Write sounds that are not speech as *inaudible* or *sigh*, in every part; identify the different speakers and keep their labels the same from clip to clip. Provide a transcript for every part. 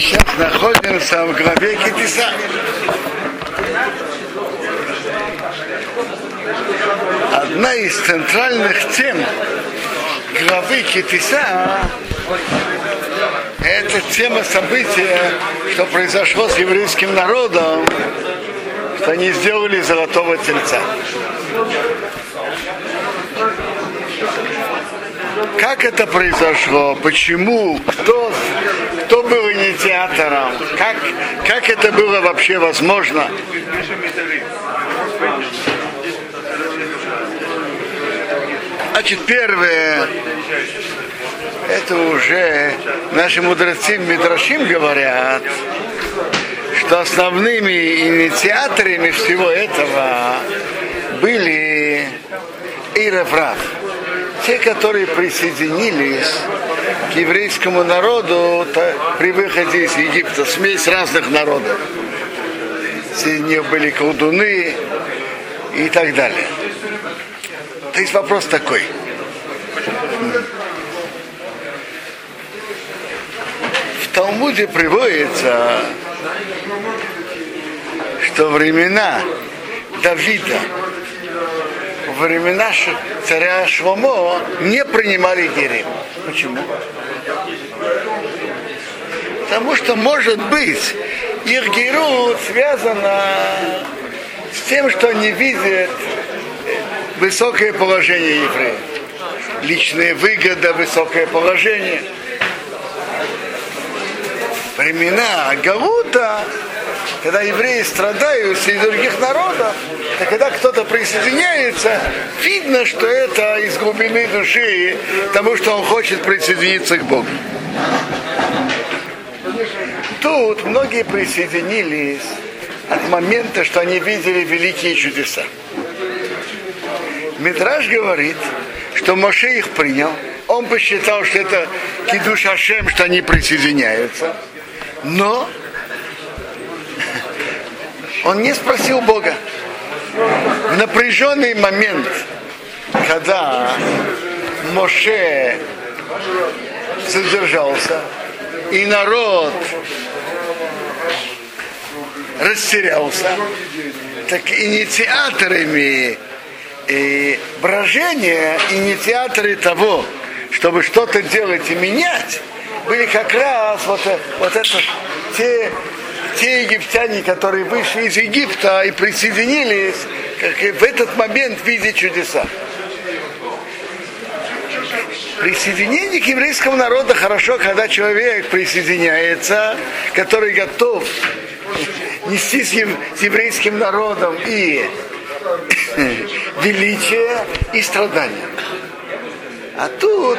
Speaker 1: сейчас находимся в главе Китиса. Одна из центральных тем главы Китиса это тема события, что произошло с еврейским народом, что они сделали золотого тельца. Как это произошло? Почему? Кто, кто был инициатором? Как, как это было вообще возможно? Значит, первое, это уже наши мудрецы Мидрашим говорят, что основными инициаторами всего этого были Ираврав те, которые присоединились к еврейскому народу при выходе из Египта, смесь разных народов. Среди них были колдуны и так далее. То есть вопрос такой. В Талмуде приводится, что времена Давида времена царя Швамо не принимали герим. Почему? Потому что, может быть, их герут связано с тем, что они видят высокое положение евреев. Личная выгода, высокое положение. Времена Галута когда евреи страдают среди других народов, то когда кто-то присоединяется, видно, что это из глубины души, потому что он хочет присоединиться к Богу. Тут многие присоединились от момента, что они видели великие чудеса. Мидраж говорит, что Моше их принял, он посчитал, что это кидуш Ашем, что они присоединяются, но он не спросил Бога. В напряженный момент, когда Моше задержался, и народ растерялся, так инициаторами и брожения, инициаторы того, чтобы что-то делать и менять, были как раз вот, вот это те те египтяне, которые вышли из Египта и присоединились, как и в этот момент видят чудеса. Присоединение к еврейскому народу хорошо, когда человек присоединяется, который готов нести с еврейским народом и *coughs* величие, и страдания. А тут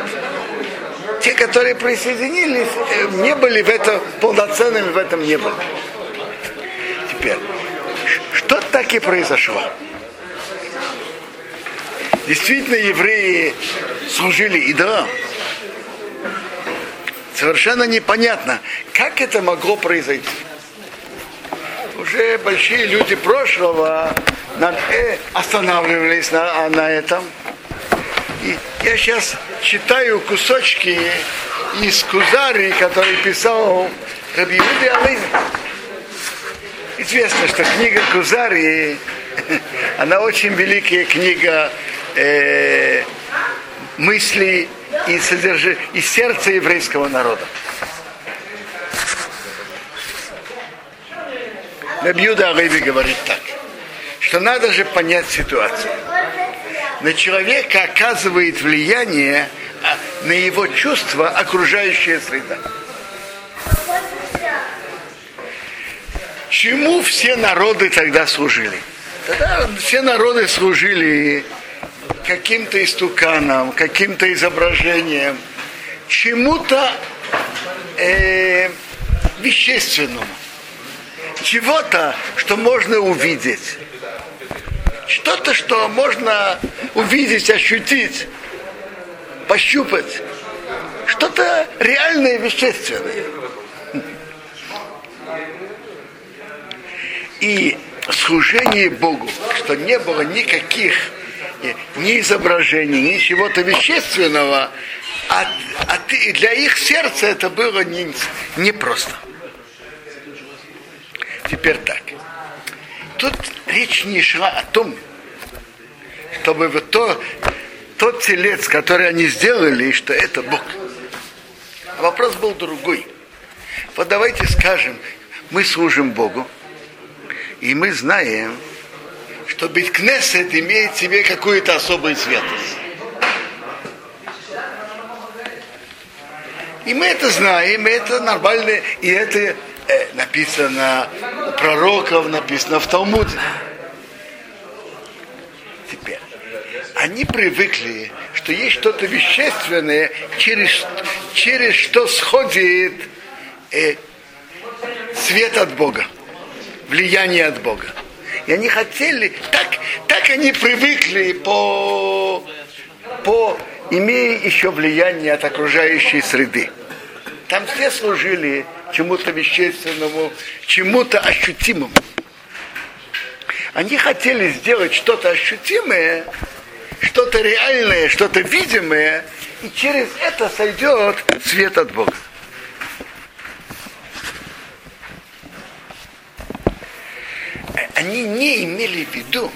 Speaker 1: те, которые присоединились, э, не были в этом полноценными, в этом не были. Теперь, что так и произошло? Действительно, евреи служили идолам. Совершенно непонятно, как это могло произойти. Уже большие люди прошлого э, останавливались на, на этом. И я сейчас читаю кусочки из Кузари, который писал Рабиуди Алын. Известно, что книга Кузари, *laughs* она очень великая книга э, мыслей и, содержи, и сердца еврейского народа. Рабиуда Алейви говорит так, что надо же понять ситуацию на человека оказывает влияние а, на его чувства окружающая среда. Чему все народы тогда служили? Тогда все народы служили каким-то истуканом, каким-то изображением, чему-то э, вещественному, чего-то, что можно увидеть что-то, что можно увидеть, ощутить, пощупать. Что-то реальное, вещественное. И служение Богу, что не было никаких ни изображений, ни чего-то вещественного, а, а для их сердца это было непросто. Не, Теперь так. Тут речь не шла о том, чтобы вот то, тот телец, который они сделали, что это Бог. Вопрос был другой. Вот давайте скажем, мы служим Богу, и мы знаем, что быть Кнессет имеет в себе какую-то особую святость. И мы это знаем, и это нормально, и это э, написано у пророков, написано в Талмуде. Теперь, они привыкли, что есть что-то вещественное, через, через что сходит э, свет от Бога, влияние от Бога. И они хотели, так, так они привыкли по, по имея еще влияние от окружающей среды. Там все служили чему-то вещественному, чему-то ощутимому. Они хотели сделать что-то ощутимое, что-то реальное, что-то видимое, и через это сойдет свет от Бога. Они не имели в виду,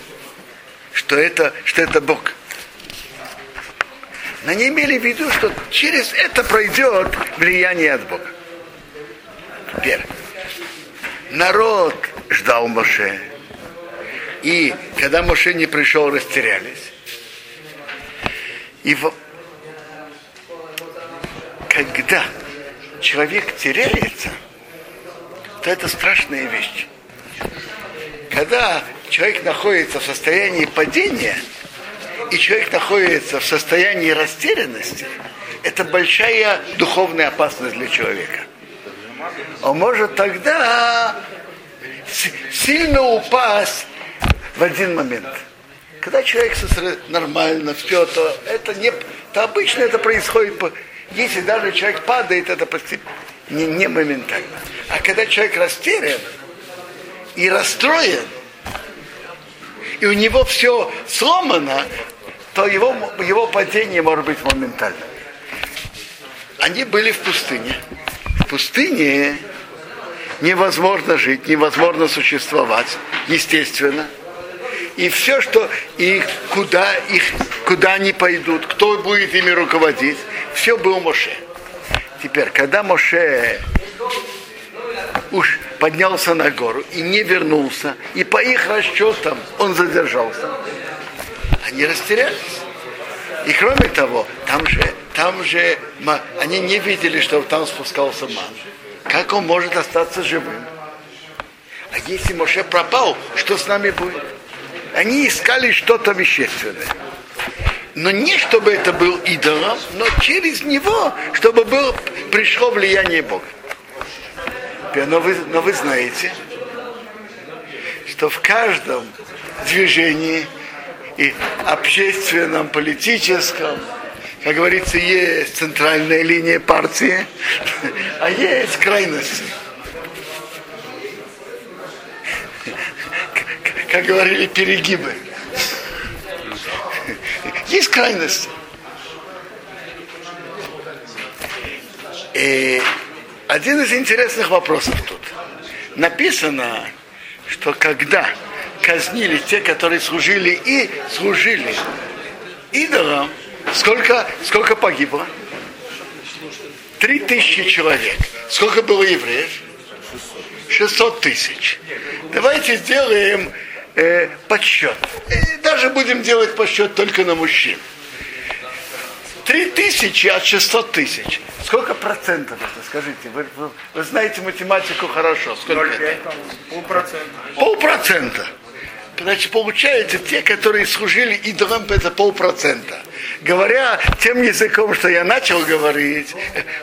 Speaker 1: что это, что это Бог. Но они имели в виду, что через это пройдет влияние от Бога. Теперь, народ ждал Моше. И когда Моше не пришел, растерялись. И в... когда человек теряется, то это страшная вещь. Когда человек находится в состоянии падения, и человек находится в состоянии растерянности, это большая духовная опасность для человека. Он может тогда сильно упасть в один момент. Когда человек нормально, все, то это не, то обычно это происходит, если даже человек падает, это почти не, не моментально. А когда человек растерян и расстроен, и у него все сломано, то его, его падение может быть моментальным. Они были в пустыне. В пустыне невозможно жить, невозможно существовать, естественно. И все, что и куда их, куда они пойдут, кто будет ими руководить, все было Моше. Теперь, когда Моше уж поднялся на гору и не вернулся, и по их расчетам он задержался, они растерялись. И кроме того, там же, там же они не видели, что там спускался ман. Как он может остаться живым? А если Моше пропал, что с нами будет? Они искали что-то вещественное. Но не чтобы это был идолом, но через него, чтобы было, пришло влияние Бога. Но вы, но вы знаете, что в каждом движении и общественном, политическом, как говорится, есть центральная линия партии, *laughs* а есть крайности. Как говорили, перегибы. *laughs* Есть крайности. И один из интересных вопросов тут. Написано, что когда казнили те, которые служили и служили идолам, сколько, сколько погибло? Три тысячи человек. Сколько было евреев? 600 тысяч. Давайте сделаем э, подсчет. И даже будем делать подсчет только на мужчин. Три тысячи от 600 тысяч. Сколько процентов это, скажите? Вы, вы, вы знаете математику хорошо. Сколько 0,5, это? Полпроцента. Полпроцента. Значит, получается, те, которые служили идолам, это полпроцента. Говоря тем языком, что я начал говорить,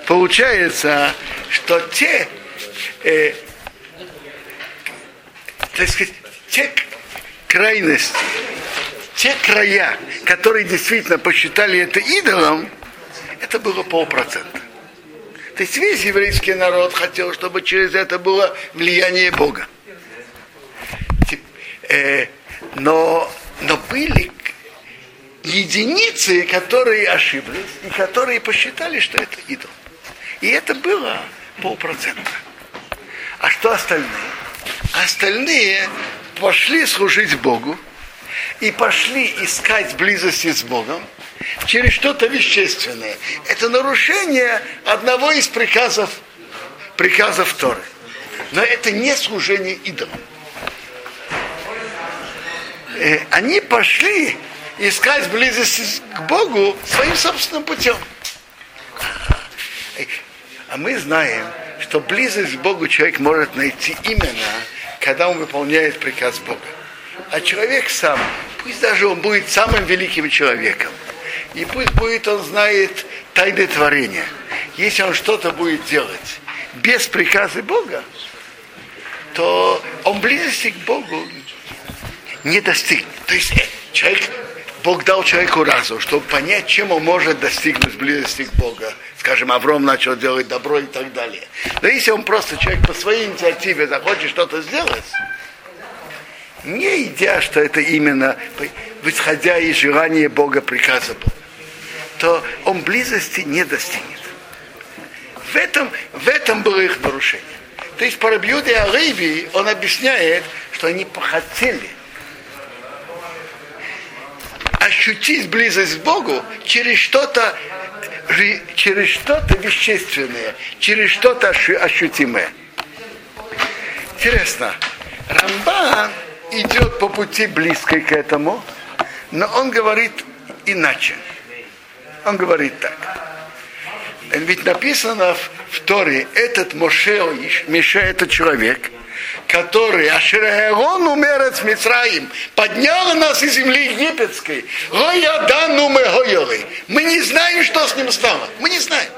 Speaker 1: получается, что те, э, так сказать, те крайности, те края, которые действительно посчитали это идолом, это было полпроцента. То есть весь еврейский народ хотел, чтобы через это было влияние Бога э, но, но были единицы, которые ошиблись и которые посчитали, что это идол. И это было полпроцента. А что остальные? Остальные пошли служить Богу и пошли искать близости с Богом через что-то вещественное. Это нарушение одного из приказов, приказов Торы. Но это не служение идолам. Э, они пошли искать близости к Богу своим собственным путем. А мы знаем, что близость к Богу человек может найти именно, когда он выполняет приказ Бога. А человек сам, пусть даже он будет самым великим человеком, и пусть будет он знает тайны творения, если он что-то будет делать без приказа Бога, то он близости к Богу не достигнет. То есть э, человек, Бог дал человеку разум, чтобы понять, чем он может достигнуть близости к Богу. Скажем, Авром начал делать добро и так далее. Но если он просто человек по своей инициативе захочет что-то сделать, не идя, что это именно исходя из желания Бога, приказа Бога, то он близости не достигнет. В этом, в этом было их нарушение. То есть по Рабьюде Арабии он объясняет, что они хотели ощутить близость к Богу через что-то через что-то вещественное, через что-то ощутимое. Интересно, Рамбан идет по пути близкой к этому, но он говорит иначе. Он говорит так. Ведь написано в Торе, этот Моше, Миша, это человек, который Ашерегон умерец Мицраим, поднял нас из земли египетской. Мы не знаем, что с ним стало. Мы не знаем.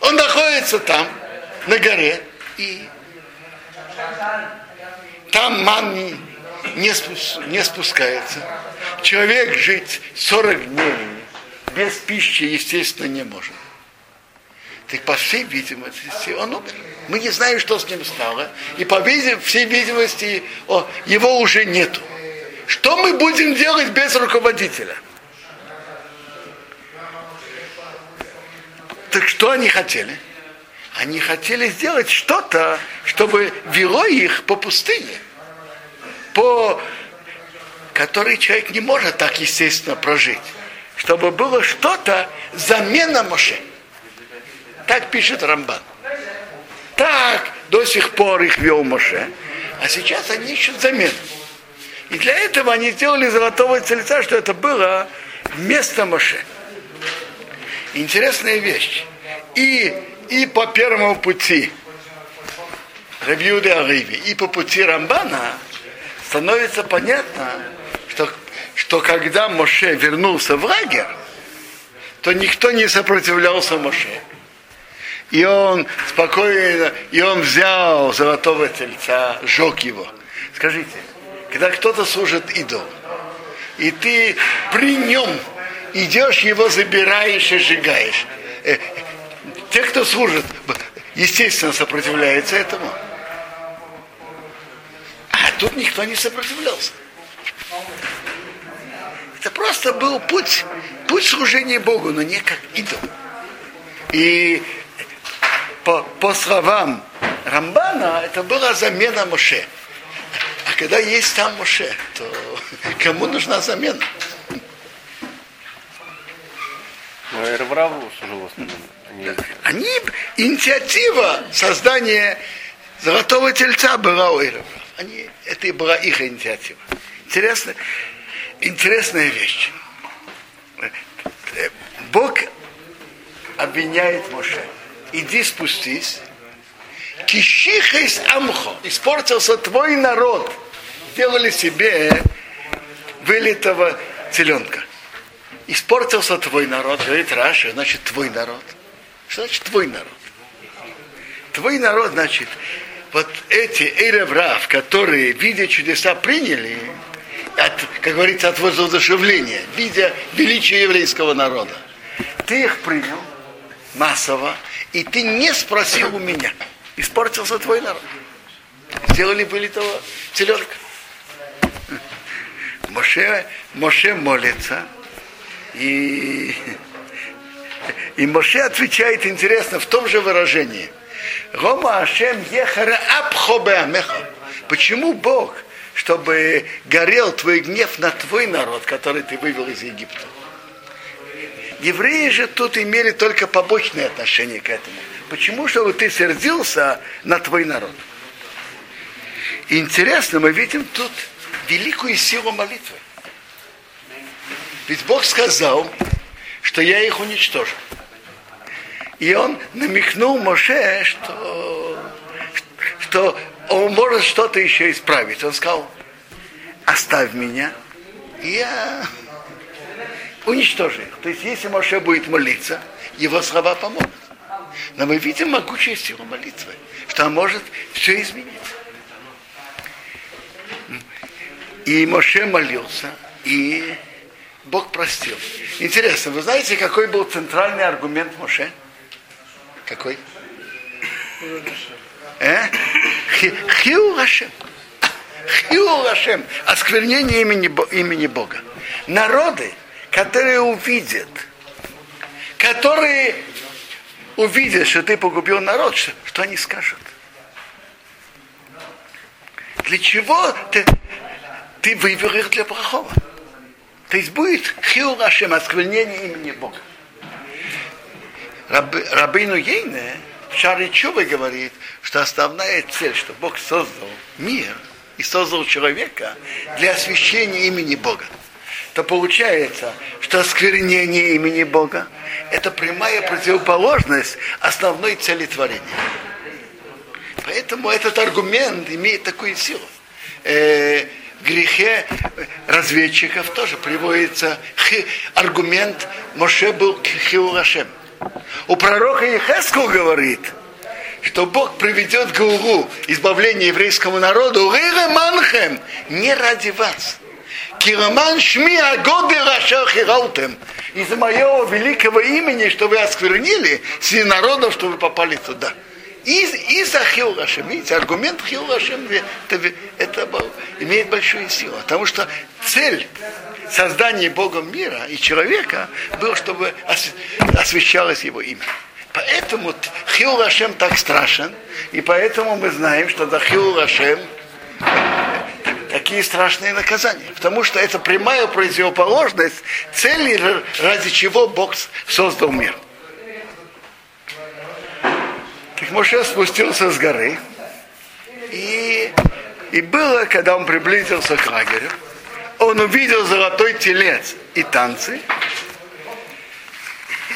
Speaker 1: Он находится там, на горе, и там ман не, не, не спускается. Человек жить 40 дней без пищи, естественно, не может. Так по всей видимости он умер. Мы не знаем, что с ним стало. И по всей видимости о, его уже нету. Что мы будем делать без руководителя? Так что они хотели? Они хотели сделать что-то, чтобы вело их по пустыне, по которой человек не может так естественно прожить. Чтобы было что-то замена Моше. Так пишет Рамбан. Так до сих пор их вел Моше. А сейчас они ищут замену. И для этого они сделали золотого тельца, что это было вместо Моше. Интересная вещь. И, и по первому пути Рабиуды Ариви, и по пути Рамбана становится понятно, что, что когда Моше вернулся в лагерь, то никто не сопротивлялся Моше. И он спокойно, и он взял золотого тельца, сжег его. Скажите, когда кто-то служит идол, и ты при нем идешь, его забираешь и сжигаешь, э, те, кто служит, естественно, сопротивляются этому. Тут никто не сопротивлялся. Это просто был путь, путь служения Богу, но не как идол. И по, по словам Рамбана, это была замена Моше. А когда есть там Моше, то кому нужна замена?
Speaker 2: Но Эрвраву служил
Speaker 1: они... они, инициатива создания золотого тельца была у Эрврав. Они, это была их инициатива. Интересно, интересная вещь. Бог обвиняет Моше иди спустись, кишихайс амхо, испортился твой народ, сделали себе вылитого теленка. Испортился твой народ, говорит Раша, значит твой народ. Что значит твой народ? Твой народ, значит, вот эти Эйреврав, которые, видя чудеса, приняли, от, как говорится, от воодушевления, видя величие еврейского народа. Ты их принял массово, и ты не спросил у меня. Испортился твой народ. Сделали были того теленка. Моше, Моше молится, и, и Моше отвечает интересно в том же выражении. Рома Ашем ехара Почему Бог, чтобы горел твой гнев на твой народ, который ты вывел из Египта? Евреи же тут имели только побочное отношение к этому. Почему, чтобы ты сердился на твой народ? И интересно, мы видим тут великую силу молитвы. Ведь Бог сказал, что я их уничтожу. И он намекнул Моше, что, что он может что-то еще исправить. Он сказал, оставь меня, я уничтожу их. То есть, если Моше будет молиться, его слова помогут. Но мы видим могучую силу молитвы, что он может все изменить. И Моше молился, и Бог простил. Интересно, вы знаете, какой был центральный аргумент Моше? Какой? Э? Хиу Хашем. Хиу Хашем. Осквернение имени, имени Бога. Народы, которые увидят, которые увидят, что ты погубил народ, что, что они скажут? Для чего ты, ты вывел их для плохого? То есть будет хил осквернение имени Бога. Раб, Рабину Ейне в Шаре Чувы говорит, что основная цель, что Бог создал мир и создал человека для освящения имени Бога. То получается, что осквернение имени Бога – это прямая противоположность основной цели творения. Поэтому этот аргумент имеет такую силу. Э, в грехе разведчиков тоже приводится аргумент Моше был Хиурашем. У пророка Ехеску говорит, что Бог приведет Гауру, избавление еврейскому народу, манхем, не ради вас. Кираман шми агоды раша хиралтем. Из-за моего великого имени, что вы осквернили, среди народов, что вы попали туда. И, и за Хилрашем, видите, аргумент Хилрашем это, это имеет большую силу. Потому что цель создания Богом мира и человека было, чтобы освещалось его имя. Поэтому Хил Рашем так страшен, и поэтому мы знаем, что за Хил Рашем такие страшные наказания. Потому что это прямая противоположность цели, ради чего Бог создал мир. Так Моше спустился с горы, и, и было, когда он приблизился к лагерю, он увидел золотой телец и танцы,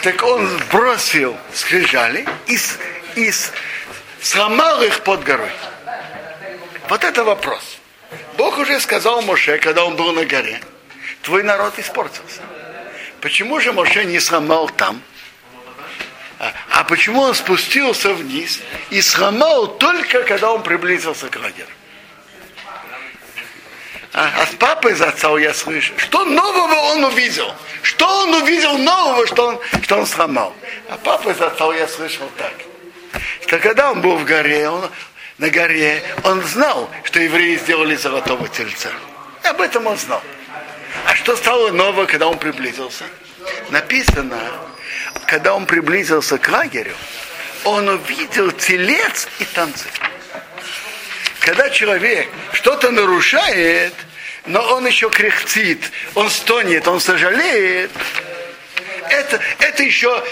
Speaker 1: так он бросил скрижали и, и сломал их под горой. Вот это вопрос. Бог уже сказал Моше, когда он был на горе, твой народ испортился. Почему же Моше не сломал там? А, а почему он спустился вниз и сломал только, когда он приблизился к лагерю? А, а с папой зацал я слышу, что нового он увидел? Что он увидел нового, что он, что он сломал? А папа зацал я слышал так. Что когда он был в горе, он, на горе, он знал, что евреи сделали золотого тельца. Об этом он знал. А что стало нового, когда он приблизился? Написано, когда он приблизился к лагерю, он увидел телец и танцы. Когда человек что-то нарушает, но он еще кряхтит, он стонет, он сожалеет, это, это еще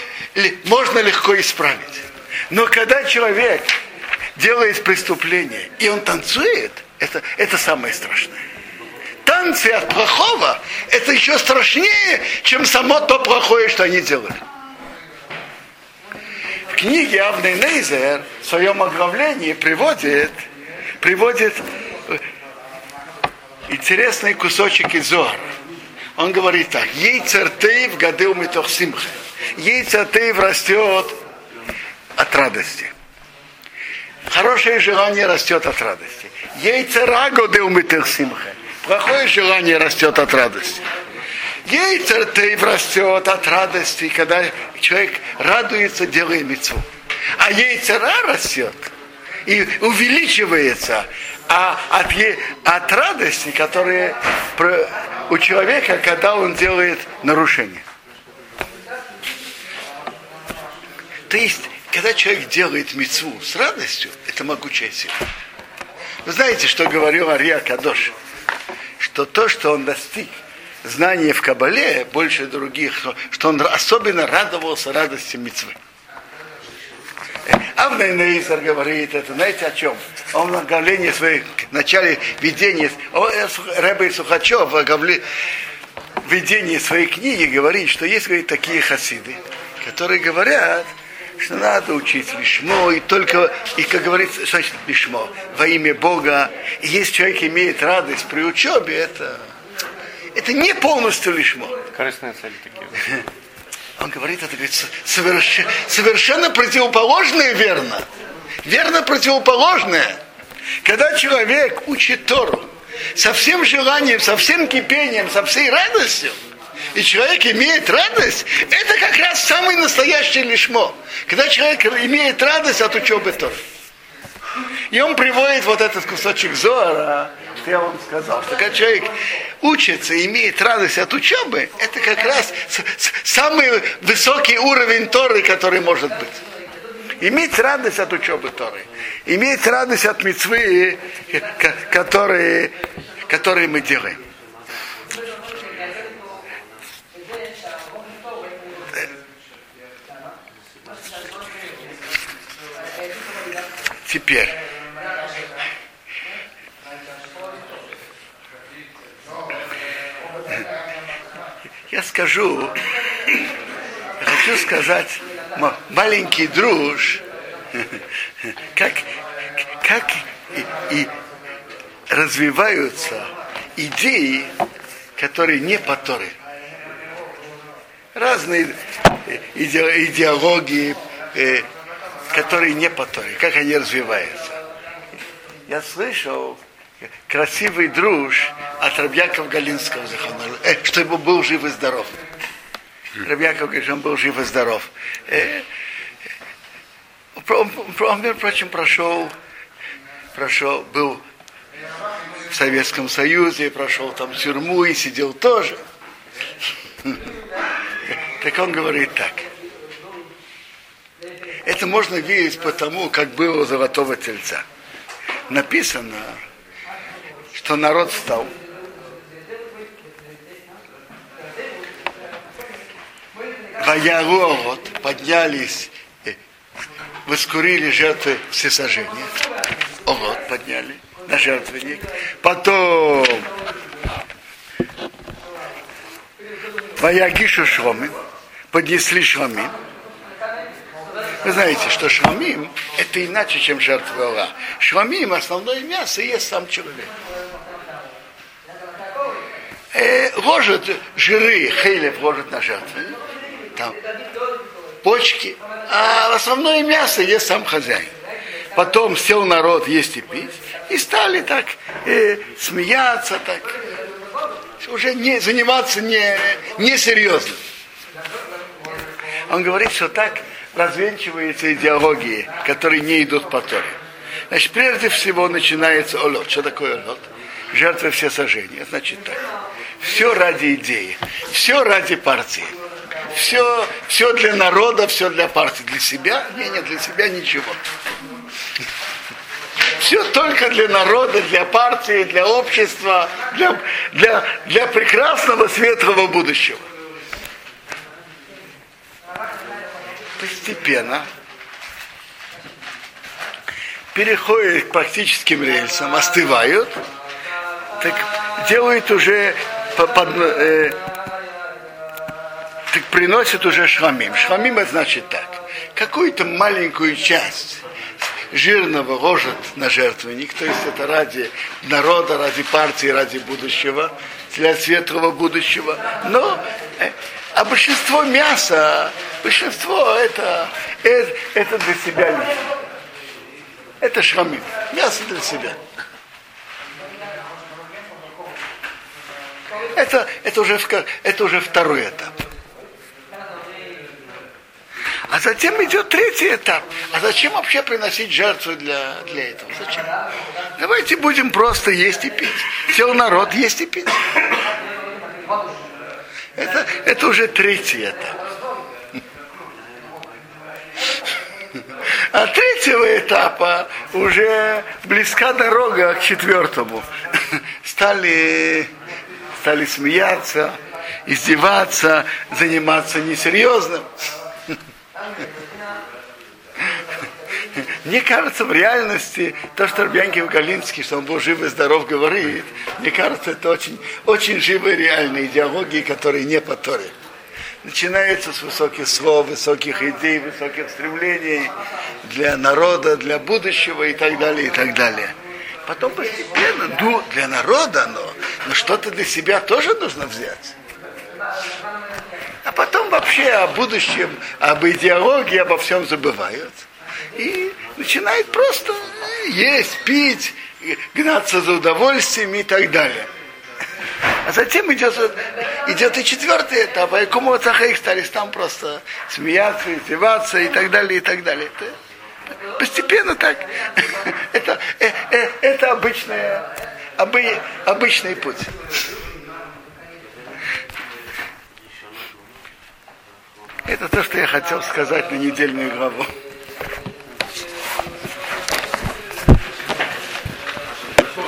Speaker 1: можно легко исправить. Но когда человек делает преступление, и он танцует, это, это самое страшное. Танцы от плохого, это еще страшнее, чем само то плохое, что они делали. В книге Авней Нейзер в своем оглавлении приводит, приводит э, интересный кусочек из Зора. Он говорит так. Ей цертейв гадыл митох симха. Ей цертейв растет от радости. Хорошее желание растет от радости. Ей цера гадыл митох симха. Плохое желание растет от радости. Ей цертейв растет от радости, когда человек радуется, делая мецу. А ей цера растет и увеличивается а от, от радости, которая у человека, когда он делает нарушение. То есть, когда человек делает мецву с радостью, это могучая сила. Вы знаете, что говорил Ария Кадош? Что то, что он достиг знания в Кабале больше других, что он особенно радовался радости мецвы. Авней Нейсер говорит это, знаете о чем? Он на оглавлении своей, в начале видения, Рэбе Сухачев в видении своей книги говорит, что есть говорит, такие хасиды, которые говорят, что надо учить лишмо, и только, и как говорится, что значит лишмо, во имя Бога. И если человек имеет радость при учебе, это, это не полностью лишмо.
Speaker 2: Корыстные цели такие.
Speaker 1: Он говорит, это говорит, совершенно, совершенно противоположное верно. Верно противоположное. Когда человек учит Тору со всем желанием, со всем кипением, со всей радостью, и человек имеет радость, это как раз самый настоящий лишмо. Когда человек имеет радость от учебы Торы. И он приводит вот этот кусочек Зора, что я вам сказал, что когда человек учится и имеет радость от учебы, это как раз самый высокий уровень Торы, который может быть. Иметь радость от учебы Торы. Иметь радость от мецвы, которые, которые мы делаем. Теперь. Я скажу, я хочу сказать, маленький друж, как, как и, и развиваются идеи, которые не по. Разные идеологии, э, которые не по как они развиваются. Я слышал красивый друж от Рабьякова Галинского, э, чтобы был жив и здоров. Рабьяков говорит, он был жив и здоров. Э, он, между прочим, прошел, прошел, был в Советском Союзе, прошел там тюрьму и сидел тоже. Так он говорит так – это можно видеть по тому, как было у золотого тельца. Написано, что народ встал. Ваярот поднялись, э, воскурили жертвы всесожжения. Ород подняли на жертвенник. Потом Ваягишу шромы, поднесли шромы. Вы знаете, что шламим – это иначе, чем жертва Аллах. Шламим – основное мясо ест сам человек. Э, ложат жиры, хейлев ложат на жертву. Там почки, а основное мясо ест сам хозяин. Потом сел народ есть и пить, и стали так э, смеяться, так уже не заниматься не, не серьезно. Он говорит, что так развенчиваются идеологии, которые не идут по Торе. Значит, прежде всего начинается олот. Что такое олот? Жертвы все сожжения. Значит так. Все ради идеи. Все ради партии. Все, все для народа, все для партии. Для себя? Не, не, для себя ничего. Все только для народа, для партии, для общества, для, для, для прекрасного светлого будущего. постепенно переходят к практическим рельсам, остывают, так делают уже под, э, приносят уже шламим. Шламим это значит так. Какую-то маленькую часть жирного ложат на жертвенник, то есть это ради народа, ради партии, ради будущего, для светлого будущего. Но э, а большинство мяса, большинство это, это, это для себя лично. Это шрамим. Мясо для себя. Это, это, уже, это уже второй этап. А затем идет третий этап. А зачем вообще приносить жертву для, для этого? Зачем? Давайте будем просто есть и пить. Сел народ есть и пить. Это, это уже третий этап. А третьего этапа уже близка дорога к четвертому. Стали, стали смеяться, издеваться, заниматься несерьезным. Мне кажется, в реальности то, что Рубянкин Галинский, что он был жив и здоров, говорит, мне кажется, это очень, очень живые реальные идеологии, которые не по Торе. Начинается с высоких слов, высоких идей, высоких стремлений для народа, для будущего и так далее, и так далее. Потом постепенно, ну, для народа, но, но что-то для себя тоже нужно взять. Вообще о будущем, об идеологии, обо всем забывают. И начинает просто есть, пить, гнаться за удовольствием и так далее. А затем идет, идет и четвертый этап, а кому их стали там просто смеяться, издеваться и так далее, и так далее. Это постепенно так. *laughs* Это, э, э, это обычная, обы, обычный путь. Это то, что я хотел сказать на недельную главу.